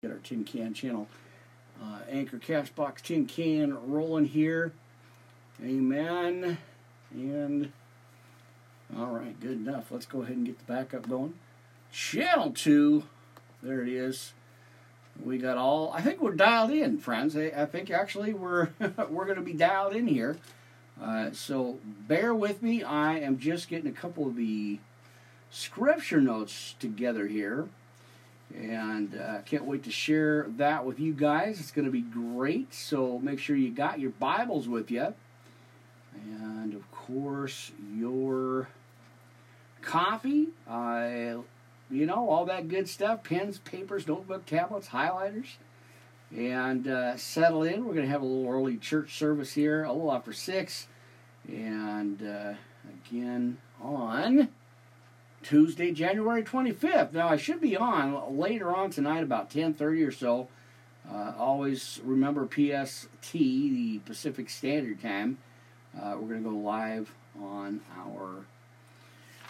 Get our tin can channel. Uh, Anchor Castbox tin can rolling here. Amen. And all right, good enough. Let's go ahead and get the backup going. Channel two. There it is. We got all. I think we're dialed in, friends. I, I think actually we're we're going to be dialed in here. Uh, so bear with me. I am just getting a couple of the scripture notes together here. And uh, can't wait to share that with you guys. It's going to be great. So make sure you got your Bibles with you. And of course, your coffee. Uh, you know, all that good stuff pens, papers, notebook, tablets, highlighters. And uh, settle in. We're going to have a little early church service here, a little after 6. And uh, again, on Tuesday, January 25th. Now I should be on later on tonight about 10:30 or so. Uh, always remember PST, the Pacific Standard Time. Uh, we're going to go live on our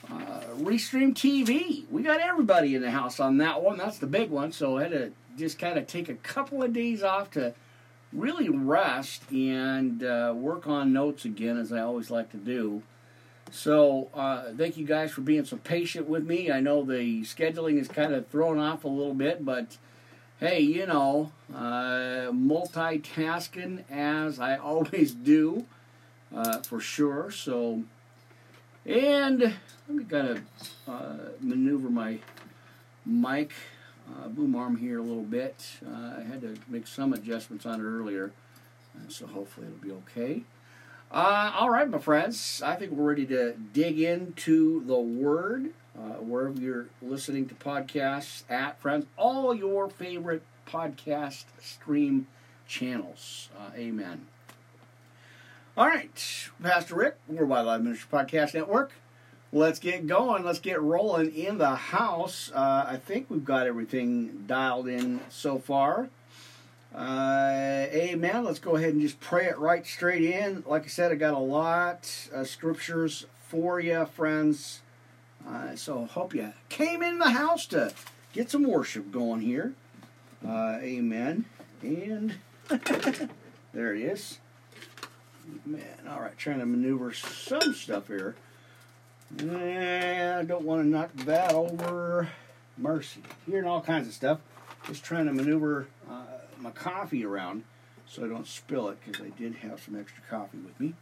uh, Restream TV. We got everybody in the house on that one. That's the big one. So I had to just kind of take a couple of days off to really rest and uh, work on notes again, as I always like to do. So, uh, thank you guys for being so patient with me. I know the scheduling is kind of thrown off a little bit, but hey, you know, uh, multitasking as I always do, uh, for sure. So, and let me kind of uh, maneuver my mic uh, boom arm here a little bit. Uh, I had to make some adjustments on it earlier, so hopefully it'll be okay. Uh, all right, my friends. I think we're ready to dig into the Word. Uh, wherever you're listening to podcasts at, friends, all your favorite podcast stream channels. Uh, amen. All right, Pastor Rick, Worldwide Live Ministry Podcast Network. Let's get going. Let's get rolling in the house. Uh, I think we've got everything dialed in so far. Uh, amen. Let's go ahead and just pray it right straight in. Like I said, I got a lot of scriptures for you, friends. Uh, so hope you came in the house to get some worship going here. Uh, amen. And there it is. Man, all right, trying to maneuver some stuff here. I don't want to knock that over. Mercy. Hearing all kinds of stuff. Just trying to maneuver my coffee around so I don't spill it because I did have some extra coffee with me.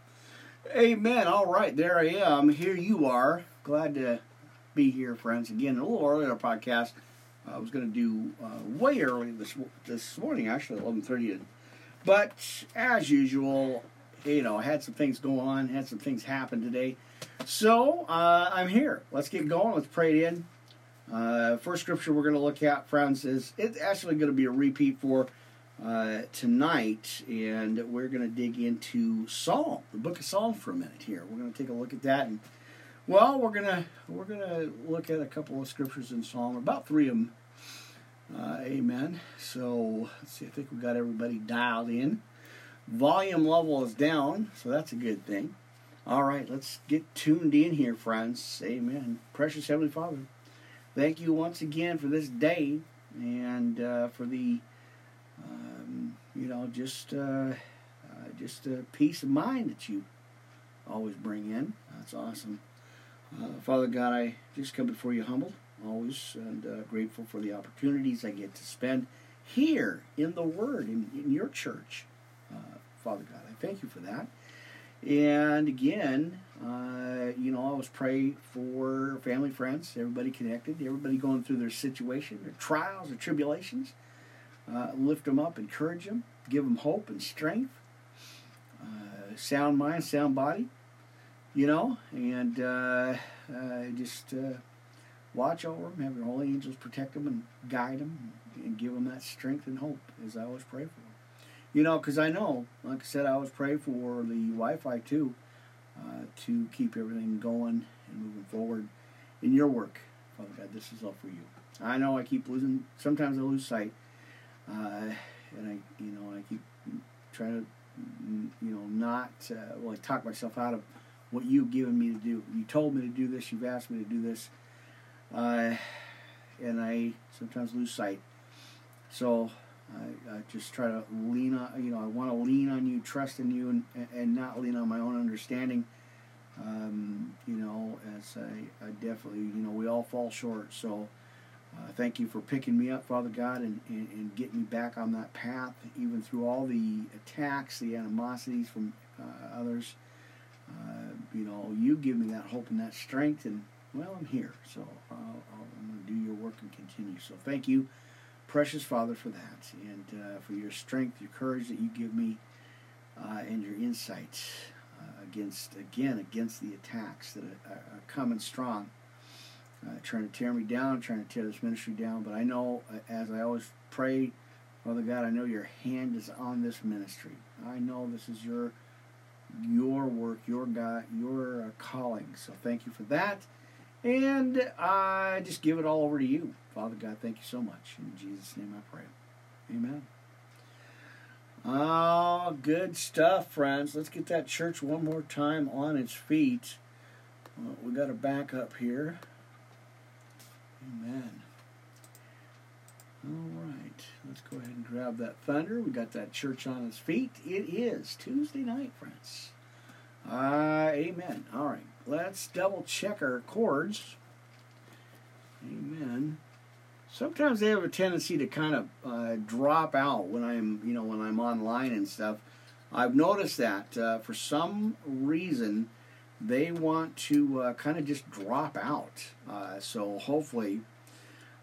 Amen. All right, there I am. Here you are. Glad to be here, friends. Again, a little earlier podcast. I was going to do uh, way early this this morning, actually, eleven thirty. But as usual, you know, I had some things go on, had some things happen today. So uh, I'm here. Let's get going. Let's pray it in. Uh, first scripture we're going to look at, friends, is it's actually going to be a repeat for uh, tonight, and we're going to dig into Psalm, the book of Psalm, for a minute here. We're going to take a look at that, and well, we're gonna we're gonna look at a couple of scriptures in Psalm, about three of them. Uh, amen. So let's see. I think we got everybody dialed in. Volume level is down, so that's a good thing. All right, let's get tuned in here, friends. Amen. Precious Heavenly Father, thank you once again for this day and uh, for the um, you know, just uh, uh, just a peace of mind that you always bring in. That's awesome. Uh, Father God, I just come before you humbled, always, and uh, grateful for the opportunities I get to spend here in the Word, in, in your church. Father God, I thank you for that. And again, uh, you know, I always pray for family, friends, everybody connected, everybody going through their situation, their trials, their tribulations. Uh, lift them up, encourage them, give them hope and strength, uh, sound mind, sound body, you know, and uh, uh just uh, watch over them, have your holy angels protect them and guide them and give them that strength and hope, as I always pray for them. You know, because I know, like I said, I always pray for the Wi Fi too, uh, to keep everything going and moving forward in your work. Father God, this is all for you. I know I keep losing, sometimes I lose sight uh, and I, you know, I keep trying to, you know, not uh, well, I talk myself out of what you've given me to do. You told me to do this. You've asked me to do this, uh, and I sometimes lose sight. So I, I just try to lean on, you know, I want to lean on you, trust in you, and, and not lean on my own understanding. Um, you know, as I, I definitely, you know, we all fall short. So uh, thank you for picking me up, Father God, and, and, and getting me back on that path, even through all the attacks, the animosities from uh, others. Uh, you know, you give me that hope and that strength, and well, I'm here. So I'll, I'll, I'm going to do your work and continue. So thank you, precious Father, for that, and uh, for your strength, your courage that you give me, uh, and your insights uh, against, again, against the attacks that are, are coming strong uh, trying to tear me down, trying to tear this ministry down. But I know, uh, as I always pray, Father God, I know your hand is on this ministry. I know this is your your work, your God, your uh, calling. So thank you for that. And I just give it all over to you, Father God. Thank you so much. In Jesus' name I pray. Amen. Oh, good stuff, friends. Let's get that church one more time on its feet. Well, we got to back up here. Amen. All right, let's go ahead and grab that thunder. We got that church on its feet. It is Tuesday night, friends. Uh, amen. All right, let's double check our cords. Amen. Sometimes they have a tendency to kind of uh, drop out when I'm, you know, when I'm online and stuff. I've noticed that uh, for some reason they want to uh, kind of just drop out. Uh, so hopefully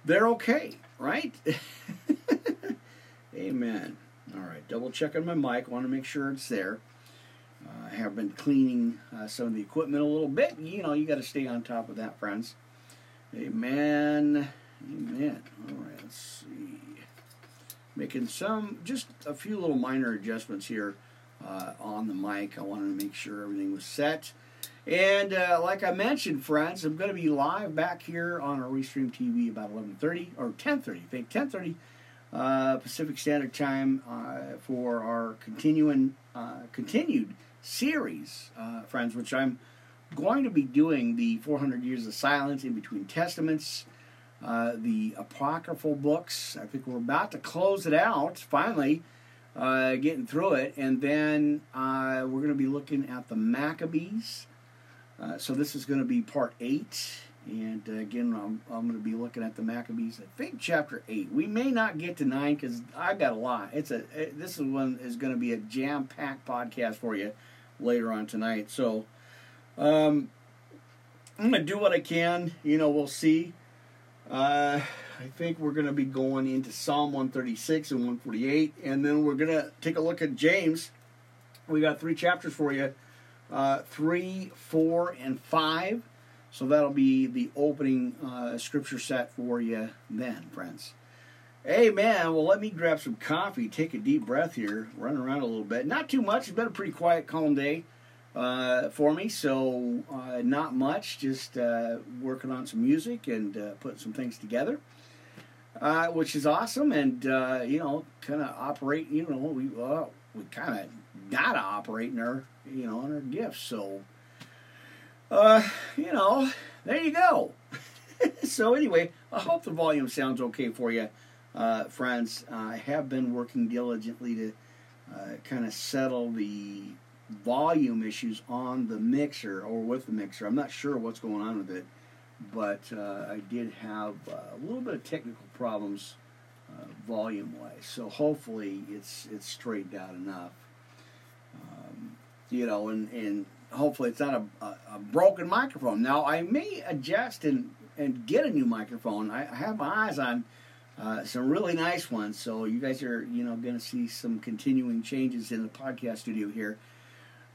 they're okay, right? Amen. All right, double checking my mic. Want to make sure it's there. Uh, I have been cleaning uh, some of the equipment a little bit. You know, you got to stay on top of that, friends. Amen. Amen. All right, let's see. Making some, just a few little minor adjustments here uh, on the mic. I wanted to make sure everything was set. And uh, like I mentioned, friends, I'm going to be live back here on our Restream TV about 11:30 or 10:30. I think 10:30 uh, Pacific Standard Time uh, for our continuing uh, continued series, uh, friends, which I'm going to be doing the 400 Years of Silence in between Testaments. Uh, the apocryphal books. I think we're about to close it out finally, getting through it, and then we're going to be looking at the Maccabees, uh, so this is going to be part eight, and uh, again, I'm, I'm going to be looking at the Maccabees. I think chapter eight. We may not get to nine because I got a lot. It's a it, this is one is going to be a jam packed podcast for you later on tonight. So um, I'm going to do what I can. You know, we'll see. Uh, I think we're going to be going into Psalm 136 and 148, and then we're going to take a look at James. We got three chapters for you uh, 3, 4, and 5. So that'll be the opening uh, scripture set for you then, friends. Hey, man, well, let me grab some coffee, take a deep breath here, run around a little bit. Not too much. It's been a pretty quiet, calm day uh, for me, so uh, not much. Just uh, working on some music and uh, putting some things together, uh, which is awesome. And, uh, you know, kind of operate, you know, we, we kind of got to operate in our you know, in our gifts. So, uh, you know, there you go. so anyway, I hope the volume sounds okay for you, uh, friends. I have been working diligently to uh, kind of settle the volume issues on the mixer or with the mixer. I'm not sure what's going on with it, but uh, I did have a little bit of technical problems uh, volume wise. So hopefully it's it's straightened out enough you know, and, and hopefully it's not a, a, a, broken microphone. Now, I may adjust and, and get a new microphone. I, I have my eyes on uh, some really nice ones, so you guys are, you know, going to see some continuing changes in the podcast studio here.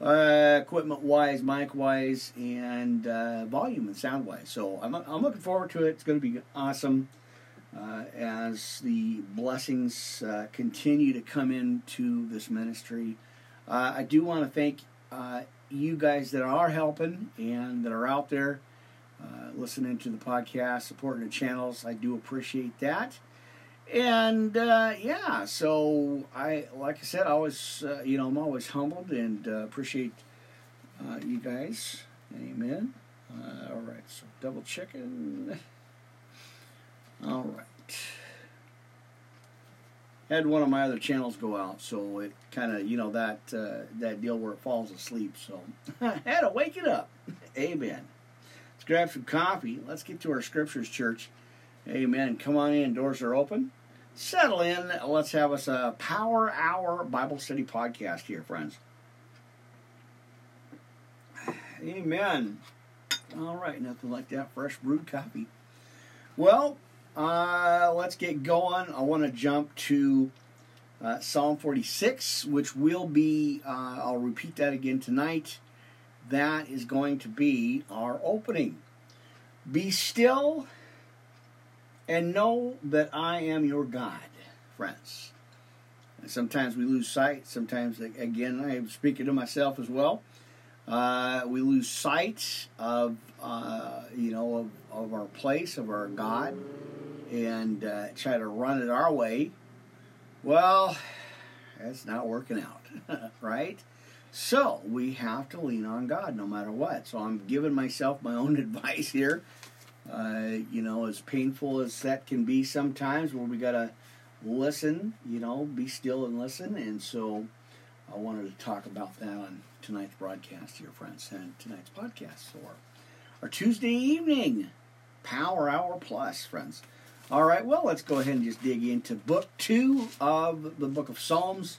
Uh, equipment wise, mic wise, and uh, volume and sound wise. So I'm, I'm looking forward to it. It's going to be awesome uh, as the blessings uh, continue to come into this ministry. Uh, I do want to thank uh, you guys that are helping and that are out there uh, listening to the podcast, supporting the channels. I do appreciate that. And uh, yeah, so I, like I said, I was, uh, you know, I'm always humbled and uh, appreciate you guys. Amen. all right, so double checking. All right. Had one of my other channels go out, so it kind of you know that uh, that deal where it falls asleep. So had to wake it up. Amen. Let's grab some coffee. Let's get to our scriptures, church. Amen. Come on in. Doors are open. Settle in. Let's have us a Power Hour Bible Study podcast here, friends. Amen. All right, nothing like that fresh brewed coffee. Well, uh, let's get going. I want to jump to uh, Psalm 46, which will be, uh, I'll repeat that again tonight. That is going to be our opening. Be still and know that I am your God, friends. And sometimes we lose sight. Sometimes, again, I am speaking to myself as well. Uh, we lose sight of, uh, you know, of, of, our place, of our God, and uh, try to run it our way. Well, that's not working out, right? So we have to lean on God no matter what. So I'm giving myself my own advice here. Uh, you know, as painful as that can be sometimes, where we gotta listen, you know, be still and listen. And so I wanted to talk about that on tonight's broadcast here, friends, and tonight's podcast or our Tuesday evening Power Hour Plus, friends. All right, well, let's go ahead and just dig into book two of the book of Psalms.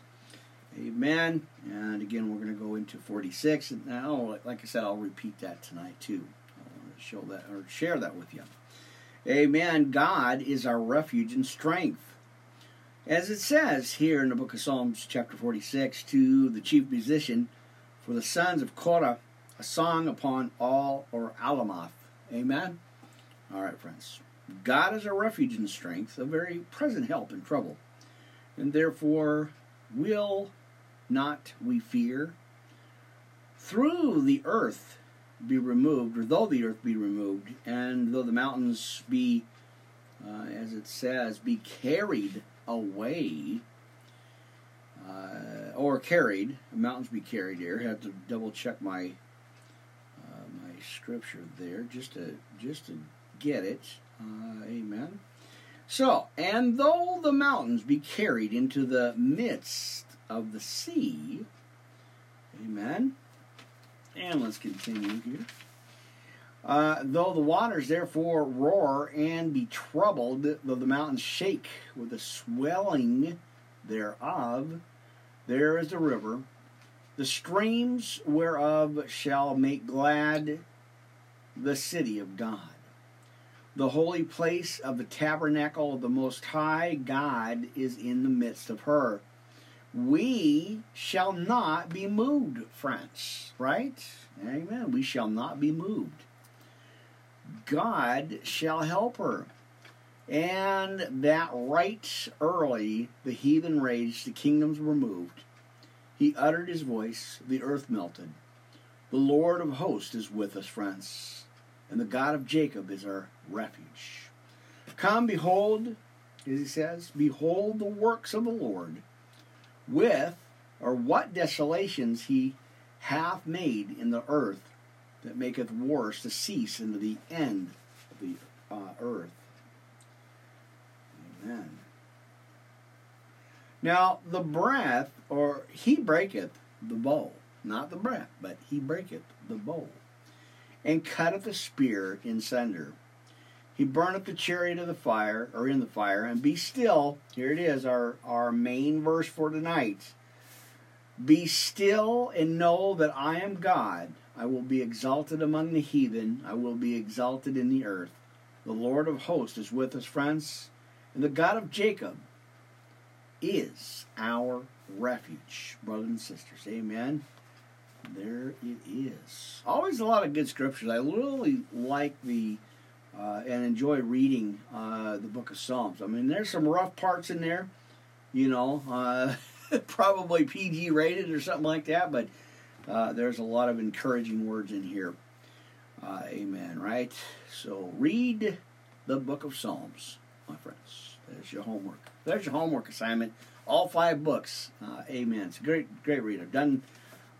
Amen. And again, we're going to go into 46. And now, like I said, I'll repeat that tonight too. I want to show that or share that with you. Amen. God is our refuge and strength. As it says here in the book of Psalms, chapter 46, to the chief musician, for the sons of Korah, a song upon all or Alamoth. Amen. All right, friends. God is our refuge and strength, a very present help in trouble. And therefore will not we fear. Through the earth be removed, or though the earth be removed, and though the mountains be, uh, as it says, be carried away, uh, or carried, mountains be carried here. I have to double check my uh, my scripture there just to just to get it. Uh, amen. So, and though the mountains be carried into the midst of the sea, amen. And let's continue here. Uh, though the waters therefore roar and be troubled, though the mountains shake with the swelling thereof, there is the river, the streams whereof shall make glad the city of God the holy place of the tabernacle of the Most High God is in the midst of her. We shall not be moved, friends. Right? Amen. We shall not be moved. God shall help her. And that right early the heathen raged, the kingdoms were moved. He uttered his voice, the earth melted. The Lord of hosts is with us, friends and the God of Jacob is our refuge. Come, behold, as he says, behold the works of the Lord, with or what desolations he hath made in the earth, that maketh wars to cease into the end of the uh, earth. Amen. Now, the breath, or he breaketh the bow, not the breath, but he breaketh the bow and cutteth the spear in sunder. He burneth the chariot of the fire, or in the fire, and be still. Here it is, our, our main verse for tonight. Be still and know that I am God. I will be exalted among the heathen. I will be exalted in the earth. The Lord of hosts is with us, friends, and the God of Jacob is our refuge, brothers and sisters. Amen. There it is. Always a lot of good scriptures. I really like the uh, and enjoy reading uh, the book of Psalms. I mean, there's some rough parts in there, you know, uh, probably PG rated or something like that, but uh, there's a lot of encouraging words in here. Uh, amen, right? So read the book of Psalms, my friends. There's your homework. There's your homework assignment. All five books. Uh, amen. It's a great, great read. I've done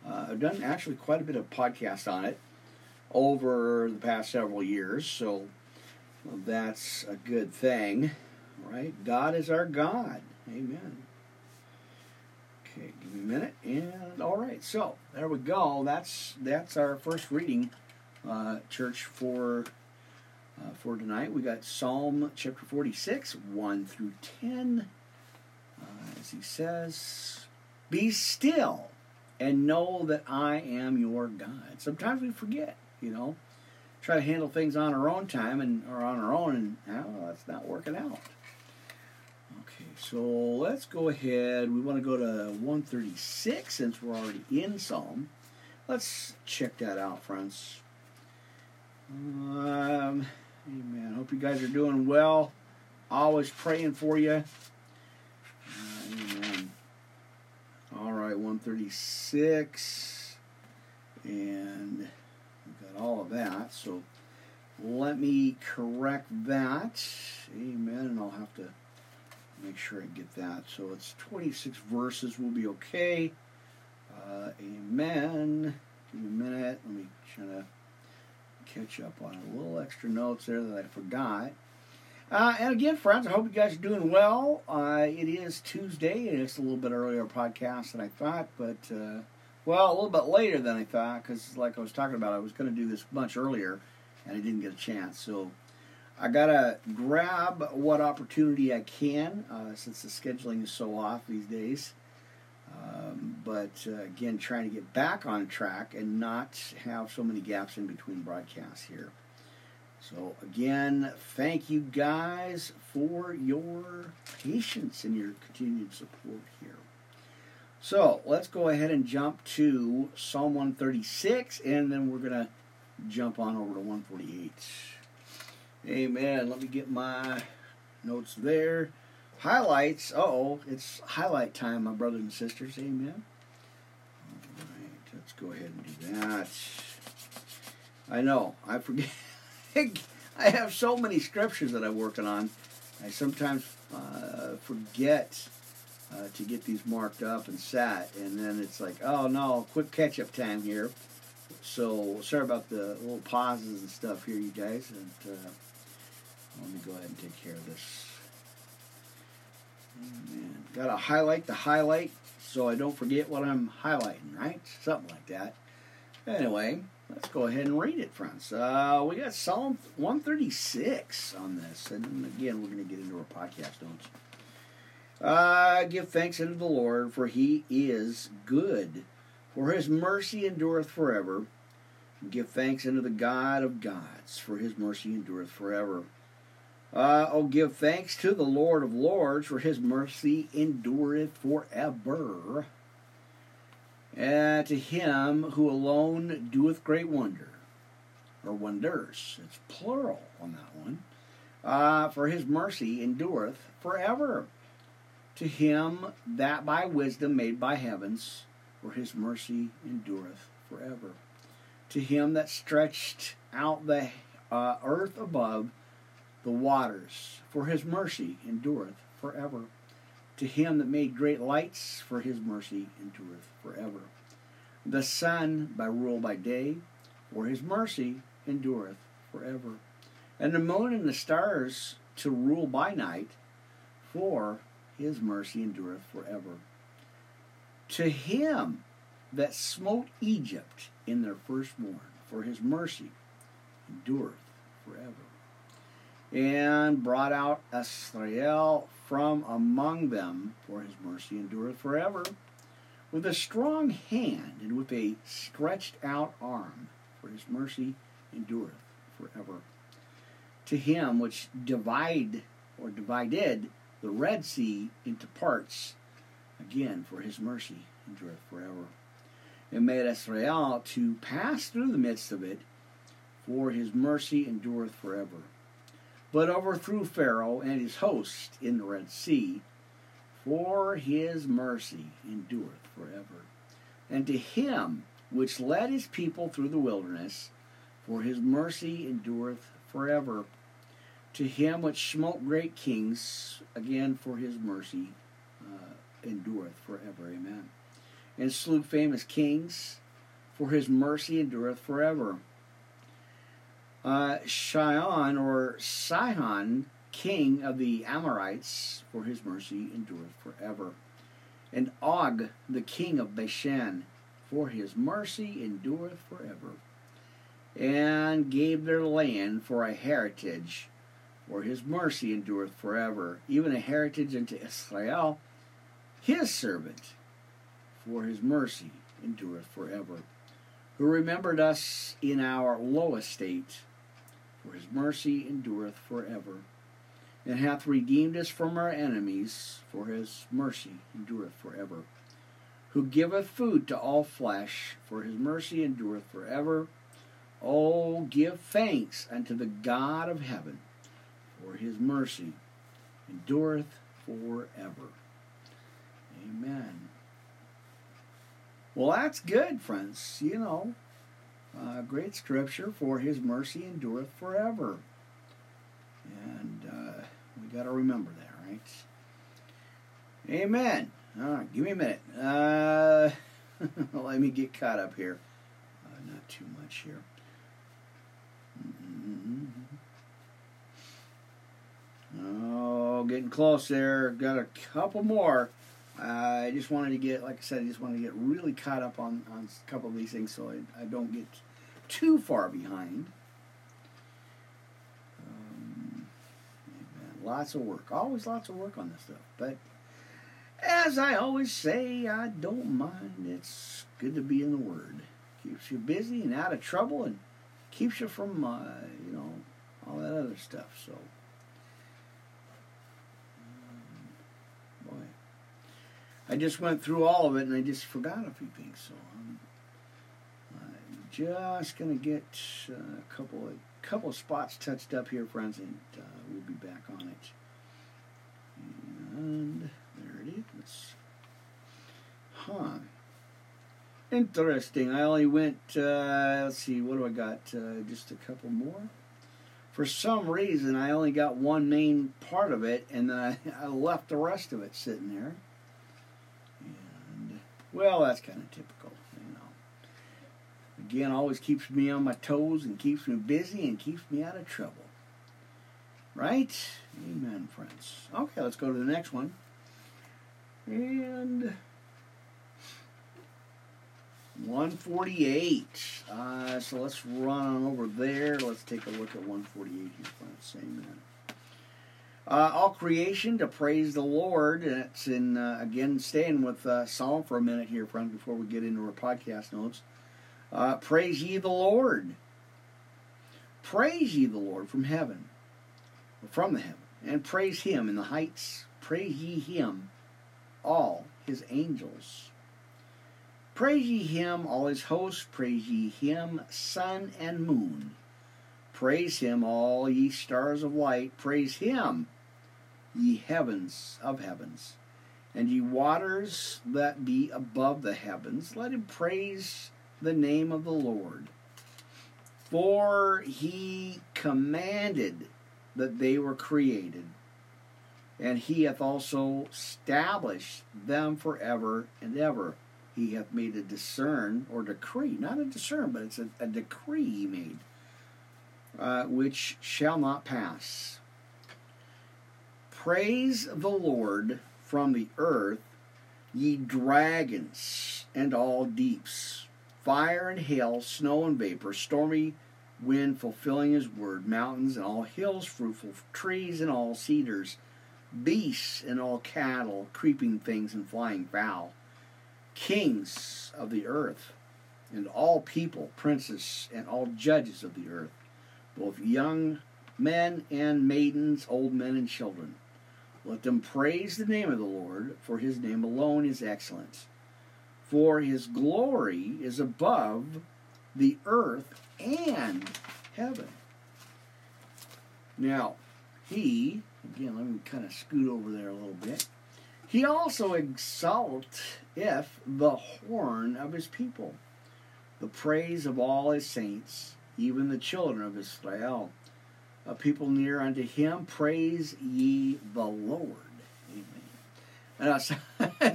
uh, I've done actually quite a bit of podcast on it over the past several years, so that's a good thing, right? God is our God. Amen. Okay, give me a minute. And all right, so there we go. That's that's our first reading, uh, church for uh, for tonight. We got Psalm chapter forty six, one through ten. Uh, as he says, "Be still and know that I am your God." Sometimes we forget, you know, try to handle things on our own time and or on our own, and oh, that's not working out. Okay, so let's go ahead. We want to go to 136 since we're already in Psalm. Let's check that out, friends. Um, amen. Hope you guys are doing well. Always praying for you. Uh, amen. All right, 136. And we've got all of that. So let me correct that. Amen. And I'll have to make sure I get that. So it's 26 verses. We'll be okay. Uh, amen. Give me a minute. Let me try to catch up on a little extra notes there that I forgot. Uh, and again, friends, I hope you guys are doing well. Uh, it is Tuesday, and it's a little bit earlier podcast than I thought, but uh, well, a little bit later than I thought because, like I was talking about, I was going to do this much earlier, and I didn't get a chance. So I gotta grab what opportunity I can uh, since the scheduling is so off these days. Um, but uh, again, trying to get back on track and not have so many gaps in between broadcasts here. So, again, thank you guys for your patience and your continued support here. So, let's go ahead and jump to Psalm 136, and then we're going to jump on over to 148. Amen. Let me get my notes there. Highlights. oh, it's highlight time, my brothers and sisters. Amen. All right, let's go ahead and do that. I know, I forget. I have so many scriptures that I'm working on. I sometimes uh, forget uh, to get these marked up and sat, and then it's like, oh no, quick catch up time here. So sorry about the little pauses and stuff here, you guys. And uh, let me go ahead and take care of this. Got to highlight the highlight so I don't forget what I'm highlighting, right? Something like that. Anyway, let's go ahead and read it, friends. Uh, we got Psalm 136 on this. And again, we're going to get into our podcast notes. Uh, give thanks unto the Lord, for he is good, for his mercy endureth forever. Give thanks unto the God of gods, for his mercy endureth forever. Uh, oh, give thanks to the Lord of Lords, for his mercy endureth forever. And to him who alone doeth great wonder, or wonders, it's plural on that one, uh, for his mercy endureth forever. To him that by wisdom made by heavens, for his mercy endureth forever. To him that stretched out the uh, earth above, the waters, for his mercy endureth forever. To him that made great lights, for his mercy endureth forever. The sun by rule by day, for his mercy endureth forever. And the moon and the stars to rule by night, for his mercy endureth forever. To him that smote Egypt in their firstborn, for his mercy endureth forever and brought out Israel from among them, for his mercy endureth forever, with a strong hand and with a stretched out arm, for his mercy endureth forever. To him which divide or divided the Red Sea into parts, again, for his mercy endureth forever, and made Israel to pass through the midst of it, for his mercy endureth forever but overthrew Pharaoh and his host in the Red Sea, for his mercy endureth forever. And to him which led his people through the wilderness, for his mercy endureth forever. To him which smote great kings, again for his mercy uh, endureth forever. Amen. And slew famous kings, for his mercy endureth forever uh, Shion or Sihon king of the Amorites, for his mercy endureth forever. And Og, the king of Bashan, for his mercy endureth forever. And gave their land for a heritage, for his mercy endureth forever, even a heritage unto Israel, his servant, for his mercy endureth forever. Who remembered us in our low estate, for his mercy endureth forever and hath redeemed us from our enemies, for his mercy endureth forever. Who giveth food to all flesh, for his mercy endureth forever. Oh, give thanks unto the God of heaven, for his mercy endureth forever. Amen. Well, that's good, friends. You know, uh, great scripture, for his mercy endureth forever. And uh, we got to remember that, right? Amen. All right, give me a minute. Uh, let me get caught up here. Uh, not too much here. Mm-hmm. Oh, getting close there. Got a couple more. Uh, I just wanted to get, like I said, I just wanted to get really caught up on, on a couple of these things so I, I don't get too far behind. Lots of work. Always lots of work on this stuff. But as I always say, I don't mind. It's good to be in the Word. Keeps you busy and out of trouble and keeps you from, uh, you know, all that other stuff. So, um, boy. I just went through all of it and I just forgot a few things. So I'm, I'm just going to get uh, a couple of couple of spots touched up here, friends, and uh, we'll be back on it. And there it is. Huh. Interesting. I only went, uh, let's see, what do I got? Uh, just a couple more. For some reason, I only got one main part of it, and then I, I left the rest of it sitting there. Well, that's kind of typical you know. again always keeps me on my toes and keeps me busy and keeps me out of trouble. Right? Amen, friends. Okay, let's go to the next one. And 148. Uh, so let's run on over there. Let's take a look at 148 here, friends. Amen. Uh, all creation to praise the Lord. That's in, uh, again, staying with uh, Psalm for a minute here, friends, before we get into our podcast notes. Uh, praise ye the Lord. Praise ye the Lord from heaven, from the heaven, and praise him in the heights. Praise ye him, all his angels. Praise ye him, all his hosts. Praise ye him, sun and moon. Praise him, all ye stars of light. Praise him, ye heavens of heavens. And ye waters that be above the heavens. Let him praise the name of the Lord. For he commanded that they were created, and he hath also established them forever and ever. He hath made a discern or decree, not a discern, but it's a, a decree he made, uh, which shall not pass. Praise the Lord from the earth, ye dragons and all deeps fire and hail, snow and vapor, stormy wind fulfilling his word, mountains and all hills, fruitful trees and all cedars, beasts and all cattle, creeping things and flying fowl, kings of the earth, and all people, princes, and all judges of the earth, both young men and maidens, old men and children. Let them praise the name of the Lord, for his name alone is excellent for his glory is above the earth and heaven. Now, he, again, let me kind of scoot over there a little bit. He also exalteth the horn of his people, the praise of all his saints, even the children of Israel. A people near unto him, praise ye the Lord. Amen. And I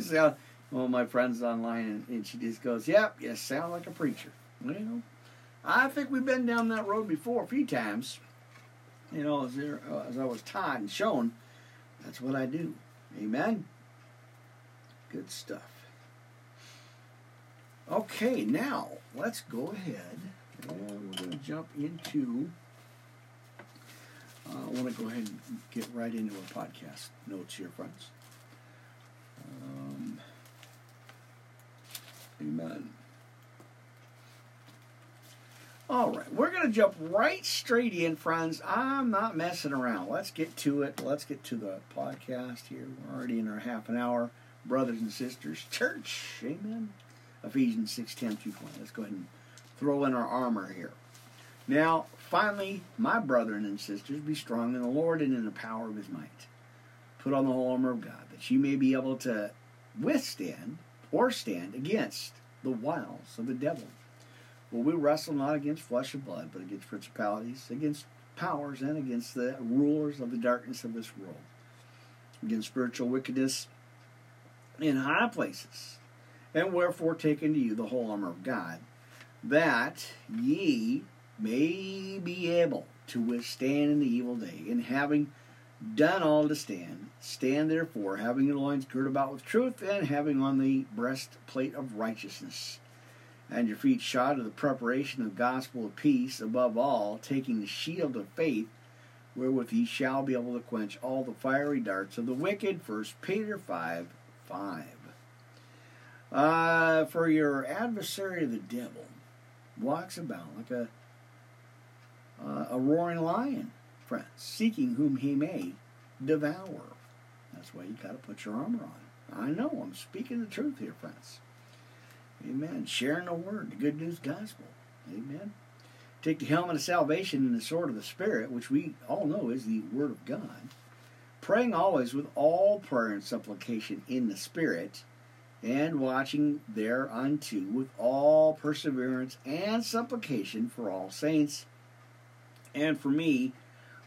so, one of my friends online, and, and she just goes, "Yep, you sound like a preacher." Well, I think we've been down that road before a few times. you know, as, there, uh, as I was taught and shown, that's what I do. Amen. Good stuff. Okay, now let's go ahead and we're going to jump into. Uh, I want to go ahead and get right into our podcast notes here, friends. Um, amen. All right, we're going to jump right straight in, friends. I'm not messing around. Let's get to it. Let's get to the podcast here. We're already in our half an hour. Brothers and sisters, church, amen. Ephesians 6 10 through 20. Let's go ahead and throw in our armor here. Now, finally, my brethren and sisters, be strong in the Lord and in the power of his might. Put on the whole armor of God, that you may be able to withstand or stand against the wiles of the devil. For we wrestle not against flesh and blood, but against principalities, against powers, and against the rulers of the darkness of this world, against spiritual wickedness in high places. And wherefore take unto you the whole armor of God, that ye may be able to withstand in the evil day, and having done all to stand, stand therefore, having your loins girded about with truth, and having on the breastplate of righteousness, and your feet shod with the preparation of the gospel of peace, above all, taking the shield of faith, wherewith ye shall be able to quench all the fiery darts of the wicked. First Peter 5 5. Uh, for your adversary, the devil, walks about like a uh, a roaring lion, friends, seeking whom he may devour. That's why you got to put your armor on. I know I'm speaking the truth here, friends. Amen. Sharing the word, the good news gospel. Amen. Take the helmet of salvation and the sword of the Spirit, which we all know is the word of God. Praying always with all prayer and supplication in the Spirit and watching thereunto with all perseverance and supplication for all saints, and for me,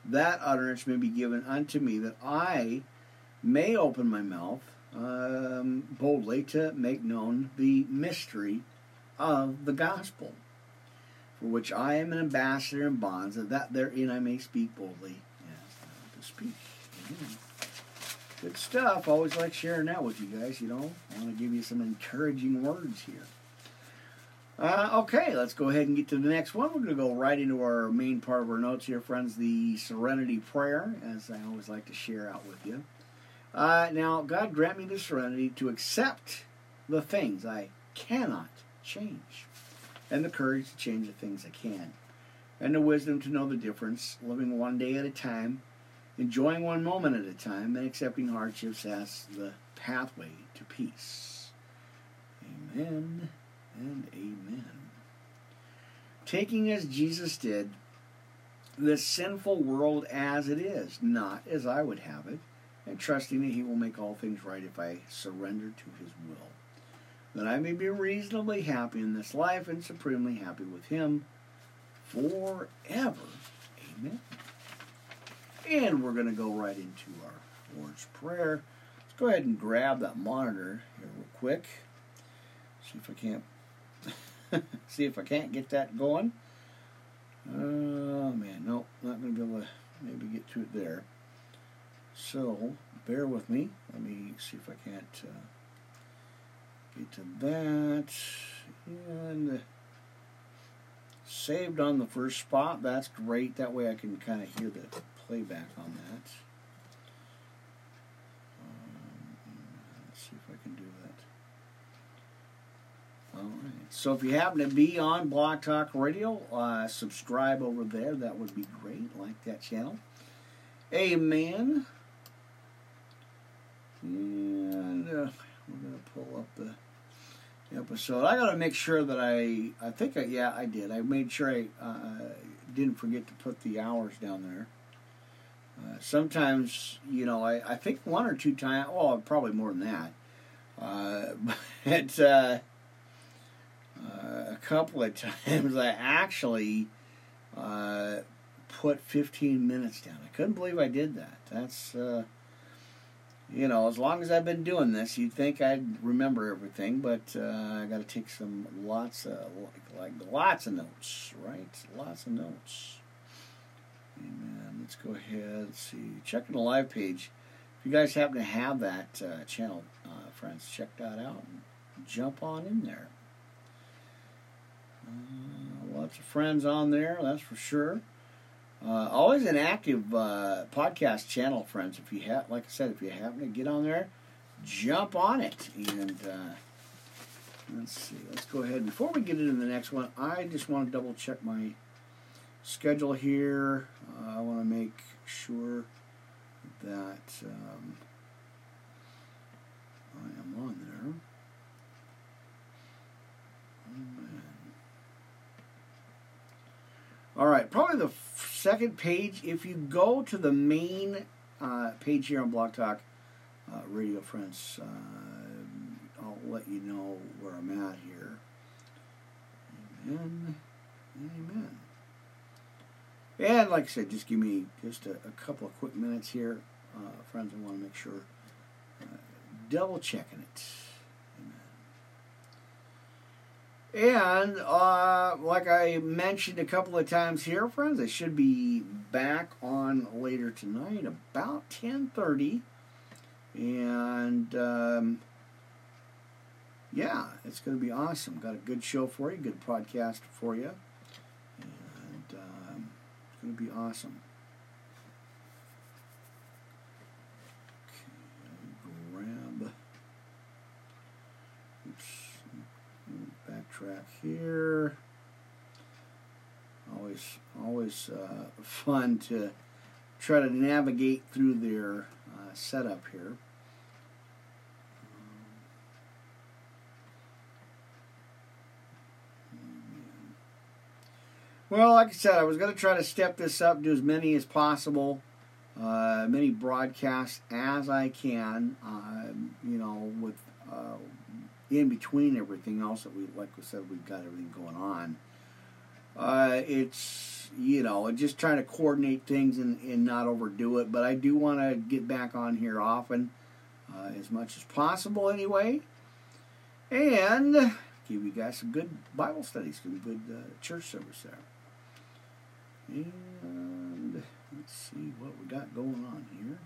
that utterance may be given unto me, that I may open my mouth um, boldly to make known the mystery of the gospel, for which I am an ambassador in bonds, and that therein I may speak boldly to speak. Amen good stuff. Always like sharing that with you guys. You know, I want to give you some encouraging words here. Uh, okay, let's go ahead and get to the next one. We're going to go right into our main part of our notes here, friends. The Serenity Prayer, as I always like to share out with you. Uh, now, God grant me the serenity to accept the things I cannot change, and the courage to change the things I can, and the wisdom to know the difference, living one day at a time enjoying one moment at a time and accepting hardships as the pathway to peace. Amen and amen. Taking as Jesus did this sinful world as it is, not as I would have it, and trusting that He will make all things right if I surrender to His will. That I may be reasonably happy in this life and supremely happy with Him forever. Amen. And we're going to go right into our Lord's Prayer. Let's go ahead and grab that monitor here real quick. See if I can't see if I can't get that going. Oh man, nope, not going to be able to maybe get to it there. So bear with me. Let me see if I can't uh, get to that. And saved on the first spot. That's great. That way I can kind of hear the playback on that. Um, let's see if I can do that. All right. So if you happen to be on Blog Talk Radio, uh, subscribe over there. That would be great. Like that channel. Amen. And uh, we're going to pull up the episode. I got to make sure that I, I think, I, yeah, I did. I made sure I uh, didn't forget to put the hours down there. Uh, sometimes, you know, I, I think one or two times, well, probably more than that. Uh, but uh, uh a couple of times I actually uh, put 15 minutes down. I couldn't believe I did that. That's, uh, you know, as long as I've been doing this, you'd think I'd remember everything, but I got to take some lots of, like, lots of notes, right? Lots of notes. Amen. Let's go ahead. Let's see. Checking the live page. If you guys happen to have that uh, channel, uh, friends, check that out and jump on in there. Uh, lots of friends on there, that's for sure. Uh, always an active uh, podcast channel, friends. If you have, like I said, if you happen to get on there, jump on it. And uh, let's see, let's go ahead. Before we get into the next one, I just want to double check my schedule here. Uh, I want to make sure that um, I am on there. All right, probably the second page. If you go to the main uh, page here on Blog Talk uh, Radio Friends, uh, I'll let you know where I'm at here. Amen. Amen. And like I said, just give me just a, a couple of quick minutes here, uh, friends. I want to make sure uh, double checking it. And uh, like I mentioned a couple of times here, friends, I should be back on later tonight, about ten thirty, and um, yeah, it's going to be awesome. Got a good show for you, good podcast for you, and um, it's going to be awesome. Track here. Always, always uh, fun to try to navigate through their uh, setup here. Well, like I said, I was going to try to step this up, do as many as possible, uh, many broadcasts as I can. Uh, you know, with uh, in between everything else that we, like we said, we've got everything going on. Uh, it's you know just trying to coordinate things and, and not overdo it. But I do want to get back on here often, uh, as much as possible anyway, and give you guys some good Bible studies, some good uh, church service there. And let's see what we got going on here.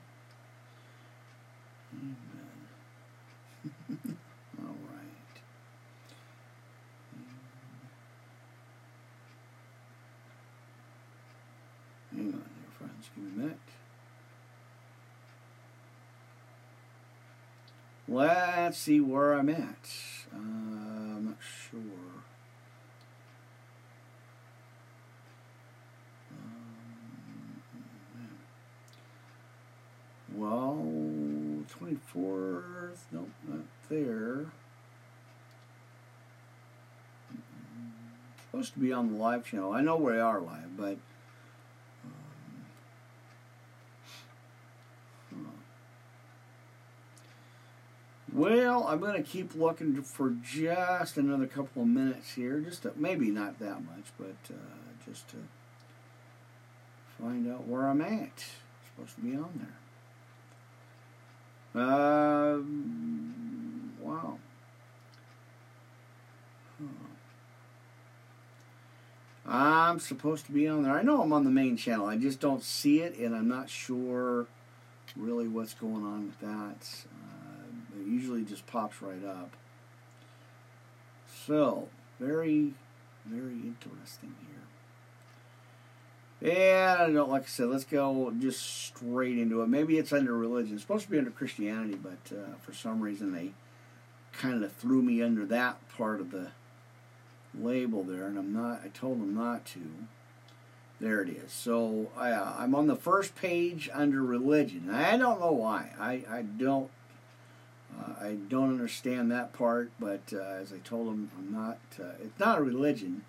Hang on here, friends. Give me a minute. Let's see where I'm at. Uh, I'm not sure. Um, well, 24th, nope, not there. Supposed to be on the live channel. I know where we are live, but Well, I'm going to keep looking for just another couple of minutes here. Just to, maybe not that much, but uh, just to find out where I'm at. Supposed to be on there. Um, wow. I'm supposed to be on there. I know I'm on the main channel. I just don't see it, and I'm not sure really what's going on with that. It usually just pops right up. So, very, very interesting here. And I don't like I said, let's go just straight into it. Maybe it's under religion. It's supposed to be under Christianity, but uh, for some reason they kind of threw me under that part of the label there, and I'm not. I told them not to. There it is. So I, uh, I'm on the first page under religion. I don't know why. I, I don't uh, I don't understand that part, but uh, as I told him, I'm not. Uh, it's not a religion.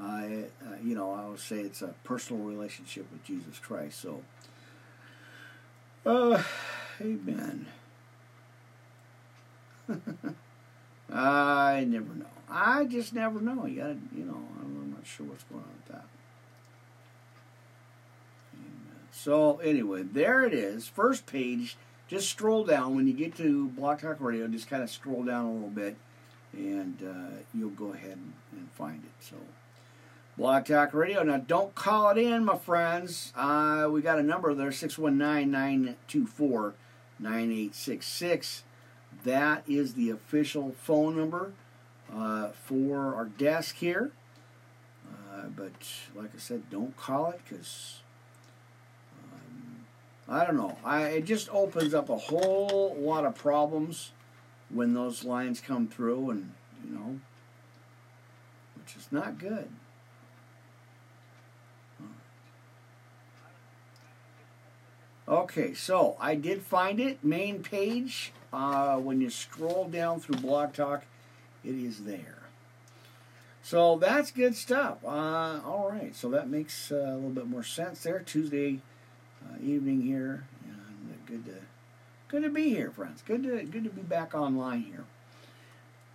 It, uh, you know, I would say it's a personal relationship with Jesus Christ. So, uh, Amen. I never know. I just never know. You gotta, you know, I'm not sure what's going on with that. Amen. So anyway, there it is. First page just scroll down when you get to Blog Talk Radio. Just kind of scroll down a little bit, and uh, you'll go ahead and, and, find it. So Blog Talk Radio. Now, don't call it in, my friends. Uh, we got a number there 619 924 9866. That is the official phone number uh, for our desk here. Uh, but, like I said, don't call it because I don't know. I, it just opens up a whole lot of problems when those lines come through, and, you know, which is not good. Okay, so I did find it. Main page. Uh, when you scroll down through Blog Talk, it is there. So that's good stuff. Uh, all right, so that makes uh, a little bit more sense there. Tuesday uh, evening here, and good to good to be here, friends. Good to good to be back online here.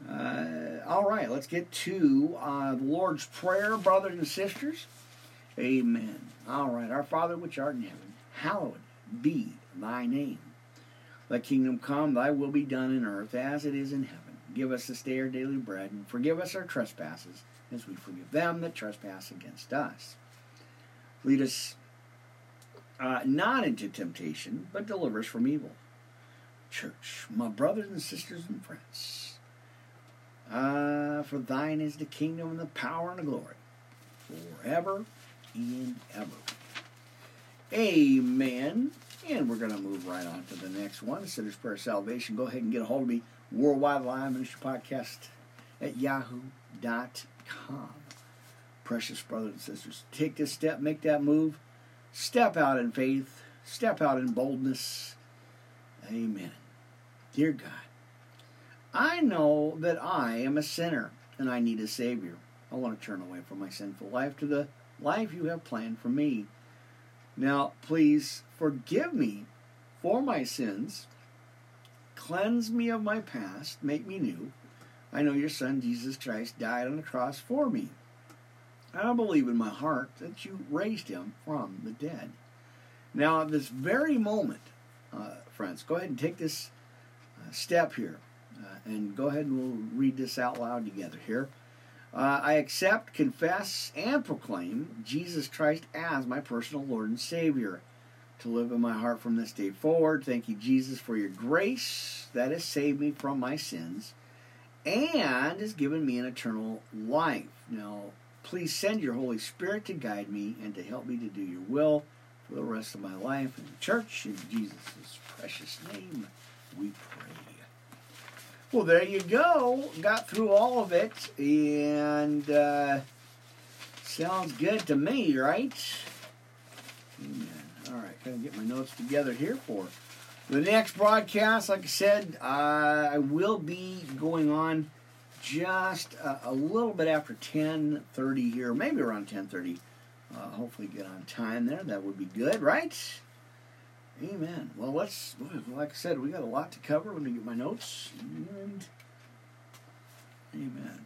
Uh, all right, let's get to uh, the Lord's Prayer, brothers and sisters. Amen. All right, our Father which art in heaven, hallowed be thy name. Thy kingdom come, thy will be done in earth as it is in heaven. Give us this day our daily bread, and forgive us our trespasses, as we forgive them that trespass against us. Lead us uh, not into temptation, but deliver us from evil. Church, my brothers and sisters and friends, uh, for thine is the kingdom and the power and the glory, forever and ever. Amen. And we're going to move right on to the next one. Sinner's Prayer Salvation. Go ahead and get a hold of me. Worldwide Live Ministry Podcast at yahoo.com. Precious brothers and sisters, take this step, make that move. Step out in faith. Step out in boldness. Amen. Dear God, I know that I am a sinner and I need a Savior. I want to turn away from my sinful life to the life you have planned for me. Now, please forgive me for my sins. Cleanse me of my past. Make me new. I know your Son, Jesus Christ, died on the cross for me. I believe in my heart that you raised him from the dead. Now, at this very moment, uh, friends, go ahead and take this uh, step here. Uh, and go ahead and we'll read this out loud together here. Uh, I accept, confess, and proclaim Jesus Christ as my personal Lord and Savior to live in my heart from this day forward. Thank you, Jesus, for your grace that has saved me from my sins and has given me an eternal life. Now, please send your Holy Spirit to guide me and to help me to do your will for the rest of my life in the church. In Jesus' precious name, we pray. Well, there you go. Got through all of it, and uh, sounds good to me, right? Amen. All right, gotta get my notes together here for the next broadcast. Like I said, uh, I will be going on just a, a, little bit after 10:30 here, maybe around 10:30. Uh, hopefully, get on time there. That would be good, right? Amen. Well, let's, like I said, we got a lot to cover. Let me get my notes. And, amen.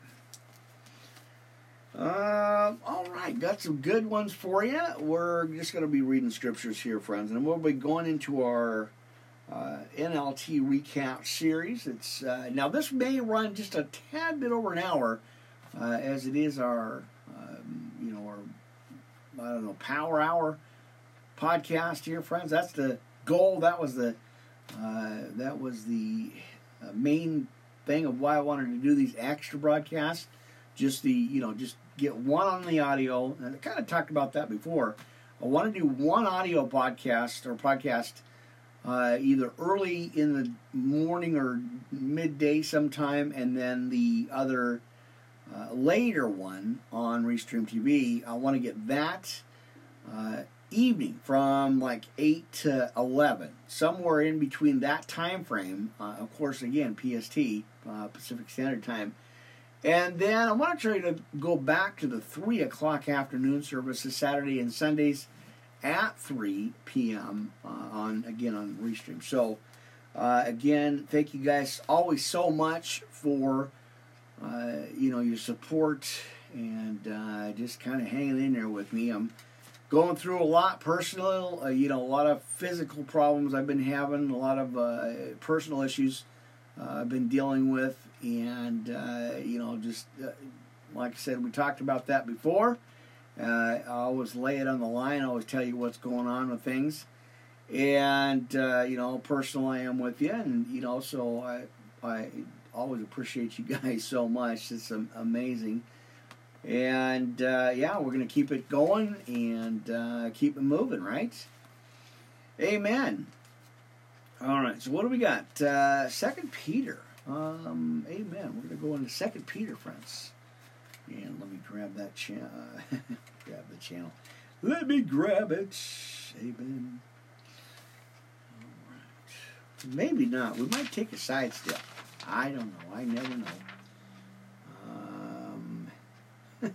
Uh, all right, got some good ones for you. We're just going to be reading scriptures here, friends, and we'll be going into our uh, NLT recap series. It's uh, now this may run just a tad bit over an hour, uh, as it is our, um, you know, our I don't know power hour podcast here, friends. That's the goal. That was the uh, that was the uh, main thing of why I wanted to do these extra broadcasts. Just the you know just get one on the audio, and I kind of talked about that before. I want to do one audio podcast or podcast uh, either early in the morning or midday sometime, and then the other uh, later one on Restream TV. I want to get that uh, evening from like 8 to 11 somewhere in between that time frame uh, of course again pst uh, pacific standard time and then i want to try to go back to the 3 o'clock afternoon services saturday and sundays at 3 p.m uh, on again on restream. So uh, again thank you guys always so much for uh, you know your support and uh, just kind of hanging in there with me. I'm going through a lot personal, uh, you know, a lot of physical problems I've been having, a lot of uh, personal issues I've been dealing with, and you know, just like I said, we talked about that before, Uh, I always lay it on the line. I always tell you what's going on with things, and uh, you know, personal I am with you, and you know, so I I always appreciate you guys so much. It's amazing, and uh, yeah, we're gonna keep it going and uh, keep it moving, right? Amen. All right, so what do we got? Uh, Second Peter. Um, amen. We're to go into Second Peter, friends. And let me grab that channel. grab the channel. Let me grab it. Amen. All right. Maybe not. We might take a side step. I don't know. I never know. Um,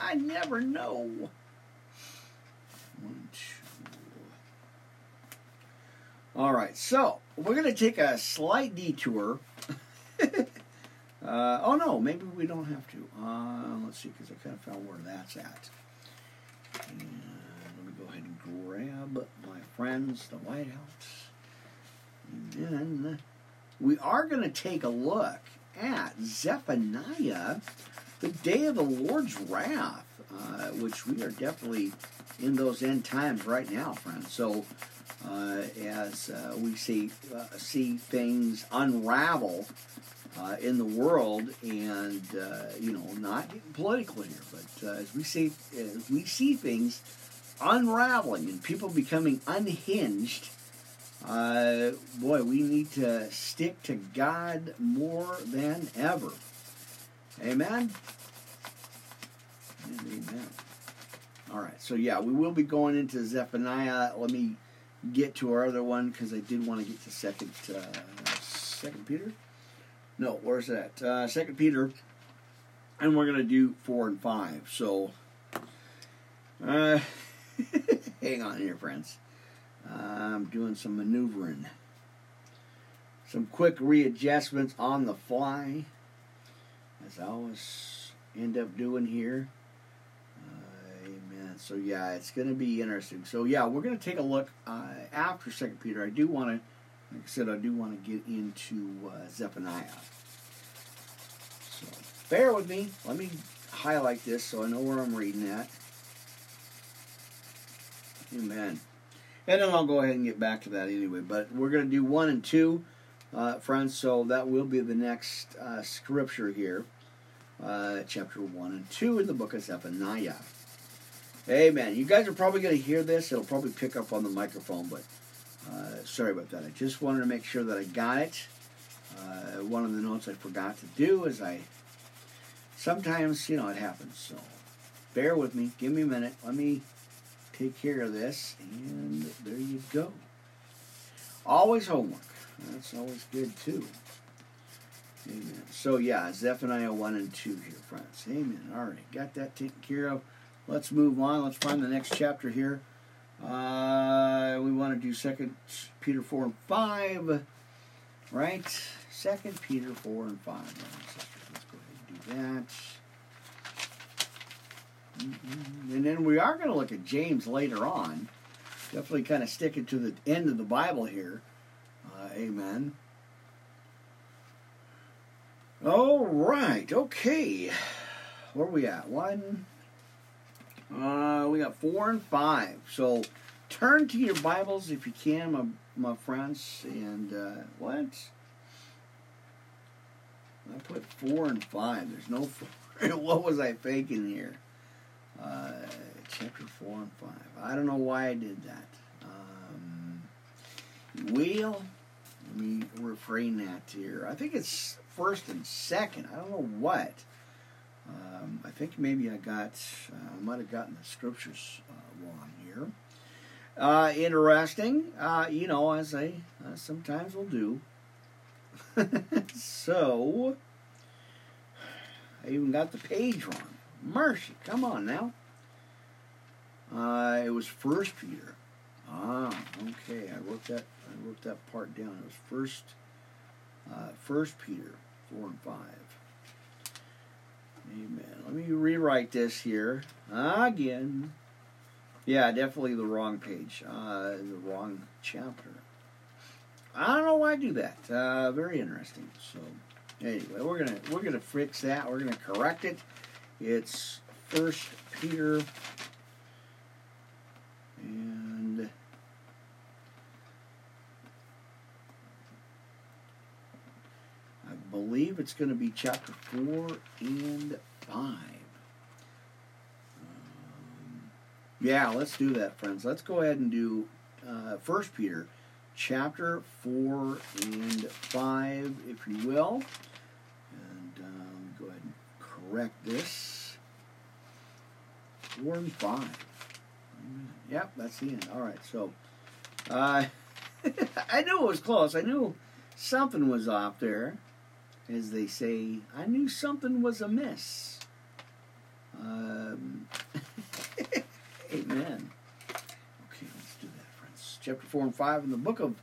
I never know. One, two. All right. So we're going to take a slight detour uh, oh no, maybe we don't have to. Uh, let's see, because I kind of found where that's at. And let me go ahead and grab my friends, the White House. And then we are going to take a look at Zephaniah, the day of the Lord's wrath, uh, which we are definitely in those end times right now, friends. So uh, as uh, we see uh, see things unravel uh, in the world, and uh, you know, not political here, but uh, as we see as we see things unraveling and people becoming unhinged. boy, we need to stick to God more than ever. Amen. And amen. All right, so yeah, we will be going into Zephaniah. Let me get to our other one because I did want to get to second uh, Second Peter. No, where's that? Uh, second Peter, and we're gonna do four and five. So, uh, hang on here, friends. I'm doing some maneuvering, some quick readjustments on the fly, as I always end up doing here amen. so yeah, it's to be interesting. So yeah, we're to take a look uh, after Second Peter. I do want to, like I said, I do want to get into uh, Zephaniah. So bear with me. Let me highlight this so I know where I'm reading at. Amen. And then I'll go ahead and get back to that anyway. But we're going to do one and two, uh, friends. So that will be the next uh, scripture here, uh, chapter one and two in the book of Zephaniah. Amen. You guys are probably going to hear this. It'll probably pick up on the microphone, but uh, sorry about that. I just wanted to make sure that I got it. Uh, one of the notes I forgot to do is I sometimes, you know, it happens. So bear with me. Give me a minute. Let me take care of this. And there you go. Always homework. That's always good, too. Amen. So, yeah, Zephaniah 1 and 2 here, friends. Amen. All right. Got that taken care of. Let's move on. Let's find the next chapter here. Uh, we want to do Second Peter four and five, right? Second Peter four and five. Let's go ahead and do that. And then we are going to look at James later on. Definitely kind of sticking to the end of the Bible here. Uh, amen. All right. Okay. Where are we at? One. Uh, we got four and five. So turn to your Bibles if you can, my, my friends. And uh, what? I put four and five. There's no four. what was I faking here? Uh, chapter four and five. I don't know why I did that. Um, we'll Let me refrain that here. I think it's first and second. I don't know what. Um, I think maybe I got, uh, I might have gotten the scriptures uh, wrong here. Uh, interesting, uh, you know, as I uh, sometimes will do. so, I even got the page wrong. Mercy, come on now. Uh, it was First Peter. Ah, okay. I wrote that. I wrote that part down. It was First, First Peter four and five. Amen. Let me rewrite this here again. Yeah, definitely the wrong page, uh, the wrong chapter. I don't know why I do that. Uh, very interesting. So, anyway, we're gonna we're gonna fix that. We're gonna correct it. It's First Peter and I believe it's going to be chapter 4 and 5. Um, yeah, let's do that, friends. Let's go ahead and do uh, First Peter chapter 4 and 5, if you will. And um, go ahead and correct this. 4 and 5. Yep, that's the end. All right, so uh, I knew it was close. I knew something was off there. As they say, I knew something was amiss. Um, amen. Okay, let's do that, friends. Chapter 4 and 5 in the book of